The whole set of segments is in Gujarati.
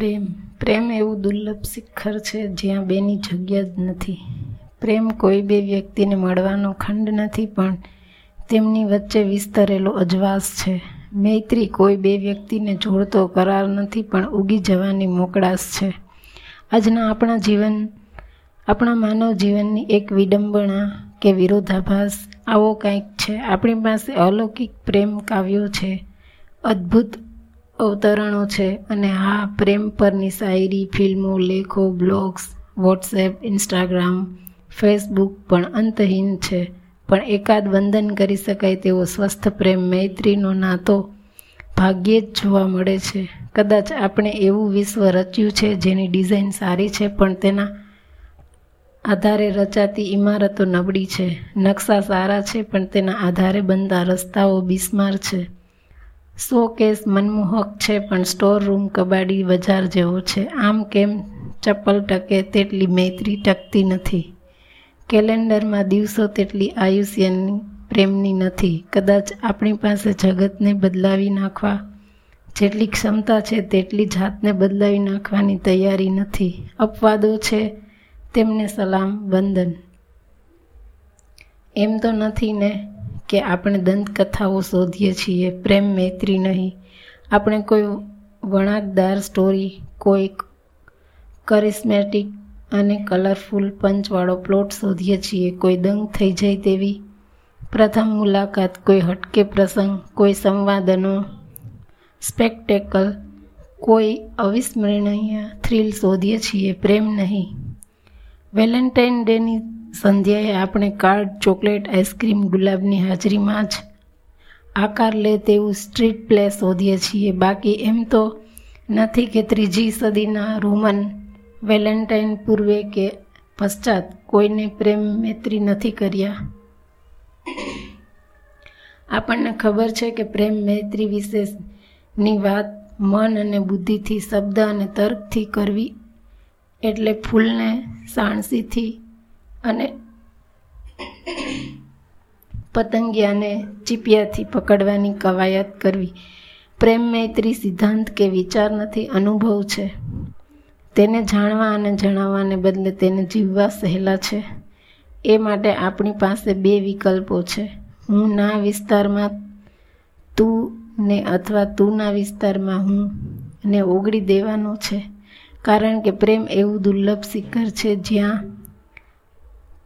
પ્રેમ. પ્રેમ એવું દુર્લભ શિખર છે જ્યાં બેની જગ્યા જ નથી. પ્રેમ કોઈ બે વ્યક્તિને મળવાનો ખંડ નથી, પણ તેમની વચ્ચે વિસ્તરેલો અજવાસ છે. મૈત્રી કોઈ બે વ્યક્તિને જોડતો કરાર નથી, પણ ઉગી જવાની મોકળાશ છે. આજના આપણા જીવન, આપણા માનવ જીવનની એક વિડંબણા કે વિરોધાભાસ આવો કંઈક છે. આપણી પાસે અલૌકિક પ્રેમ કાવ્યો છે. અદ્ભુત અવતરણો છે અને હા, પ્રેમ પરની શાયરી, ફિલ્મો, લેખો, બ્લોગ્સ, વોટ્સએપ, ઇન્સ્ટાગ્રામ, ફેસબુક પણ અંતહીન છે. પણ એકાદ વંદન કરી શકાય તેવો સ્વસ્થ પ્રેમ મૈત્રીનો નાતો ભાગ્યે જ જોવા મળે છે. કદાચ આપણે એવું વિશ્વ રચ્યું છે જેની ડિઝાઇન સારી છે, પણ તેના આધારે રચાતી ઇમારતો નબળી છે. નકશા સારા છે, પણ તેના આધારે બનતા રસ્તાઓ બિસ્માર છે. સો કેસ મનમોહક છે, પણ સ્ટોર રૂમ કબાડી બજાર જેવો છે. આમ કેમ ચપ્પલ ટકે તેટલી મૈત્રી ટકતી નથી. કેલેન્ડરમાં દિવસો તેટલી આયુષ્યની પ્રેમની નથી. કદાચ આપણી પાસે જગતને બદલાવી નાખવા જેટલી ક્ષમતા છે, તેટલી જાતને બદલાવી નાખવાની તૈયારી નથી. અપવાદો છે, તેમને સલામ, વંદન. એમ તો નથી ને કે આપણે દંતકથાઓ શોધીએ છીએ, પ્રેમ મૈત્રી નહીં. આપણે કોઈ વણાકદાર સ્ટોરી કોઈ કરિસ્મેટિક અને કલરફુલ પંચવાળો પ્લોટ શોધીએ છીએ. કોઈ દંગ થઈ જાય તેવી પ્રથમ મુલાકાત, કોઈ હટકે પ્રસંગ, કોઈ સંવાદનો સ્પેક્ટેકલ કોઈ અવિસ્મરણીય થ્રિલ શોધીએ છીએ. પ્રેમ નહીં. વેલેન્ટાઇન ડેની સંધ્યાએ આપણે કાર્ડ, ચોકલેટ, આઈસ્ક્રીમ, ગુલાબની હાજરીમાં જ આકાર લે તેવું સ્ટ્રીટ પ્લે શોધીએ છીએ. બાકી એમ તો નથી કે ત્રીજી સદીના રોમન વેલેન્ટાઇન પૂર્વે કે પશ્ચાત કોઈને પ્રેમ મૈત્રી નથી કર્યા. આપણને ખબર છે કે પ્રેમ મૈત્રી વિશેની વાત મન અને બુદ્ધિથી, શબ્દ અને તર્કથી કરવી એટલે ફૂલને સાણસીથી અને પતંગિયાને ચીપિયાથી પકડવાની કવાયત કરવી. પ્રેમ મૈત્રી સિદ્ધાંત કે વિચાર નથી, અનુભવ છે. તેને જાણવા અને જણાવવાને બદલે તેને જીવવા સહેલા છે. એ માટે આપણી પાસે બે વિકલ્પો છે. હું ના વિસ્તારમાં તું ને અથવા તુંના વિસ્તારમાં હું ને ઓગળી દેવાનો છે. કારણ કે પ્રેમ એવું દુર્લભ શિખર છે જ્યાં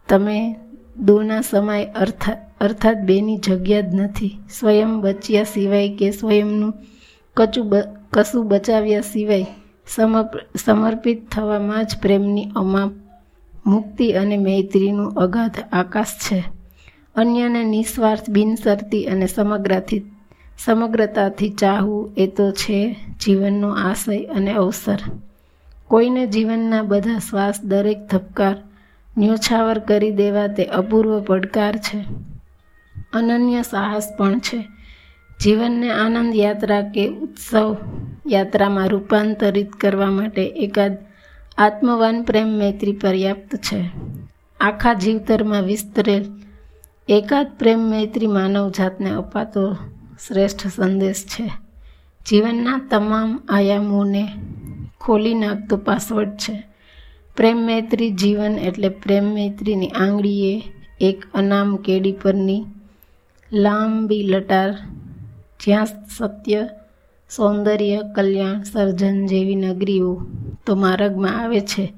તમે દોના સમય અર્થાત અર્થાત બેની જગ્યા જ નથી. સ્વયં બચ્યા સિવાય કે સ્વયંનું કચું કશું બચાવ્યા સિવાય સમર્પિત થવામાં જ પ્રેમની અમાપ, મુક્તિ અને મૈત્રીનું અગાધ આકાશ છે. અન્યને નિસ્વાર્થ, બિનશરતી અને સમગ્રથી, સમગ્રતાથી ચાહવું એ તો છે જીવનનો આશય અને અવસર. કોઈને જીવનના બધા શ્વાસ દરેક ધબકાર ન્યોછાવર કરી દેવા તે અપૂર્વ પડકાર છે. અનન્ય સાહસ પણ છે. જીવનને આનંદ યાત્રા કે ઉત્સવ યાત્રામાં રૂપાંતરિત કરવા માટે એકાદ આત્મવાન પ્રેમ મૈત્રી પર્યાપ્ત છે. આખા જીવતરમાં વિસ્તરેલ એકાદ પ્રેમ મૈત્રી માનવ જાતને અપાતો શ્રેષ્ઠ સંદેશ છે. જીવનના તમામ આયામોને ખોલી નાખતો પાસવર્ડ છે. પ્રેમ મૈત્રી જીવન એટલે પ્રેમ મૈત્રીની આંગળીએ એક અનામ કેડી પરની લાંબી લટાર, જ્યાં સત્ય, સૌંદર્ય, કલ્યાણ, સર્જન જેવી નગરીઓ તો માર્ગમાં આવે છે,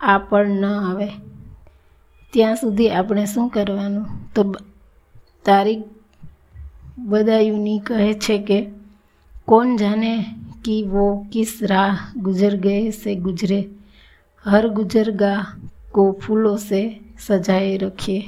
આ પણ ન આવે. ત્યાં સુધી આપણે શું કરવાનું? તો તારીખ બદાયુની કહે છે કે, કોણ જાને કી વો કિસ રાહ ગુજર ગયે સે ગુજરે? હર ગુજર ગાહ કો ફૂલો સે સજાએ રખીએ.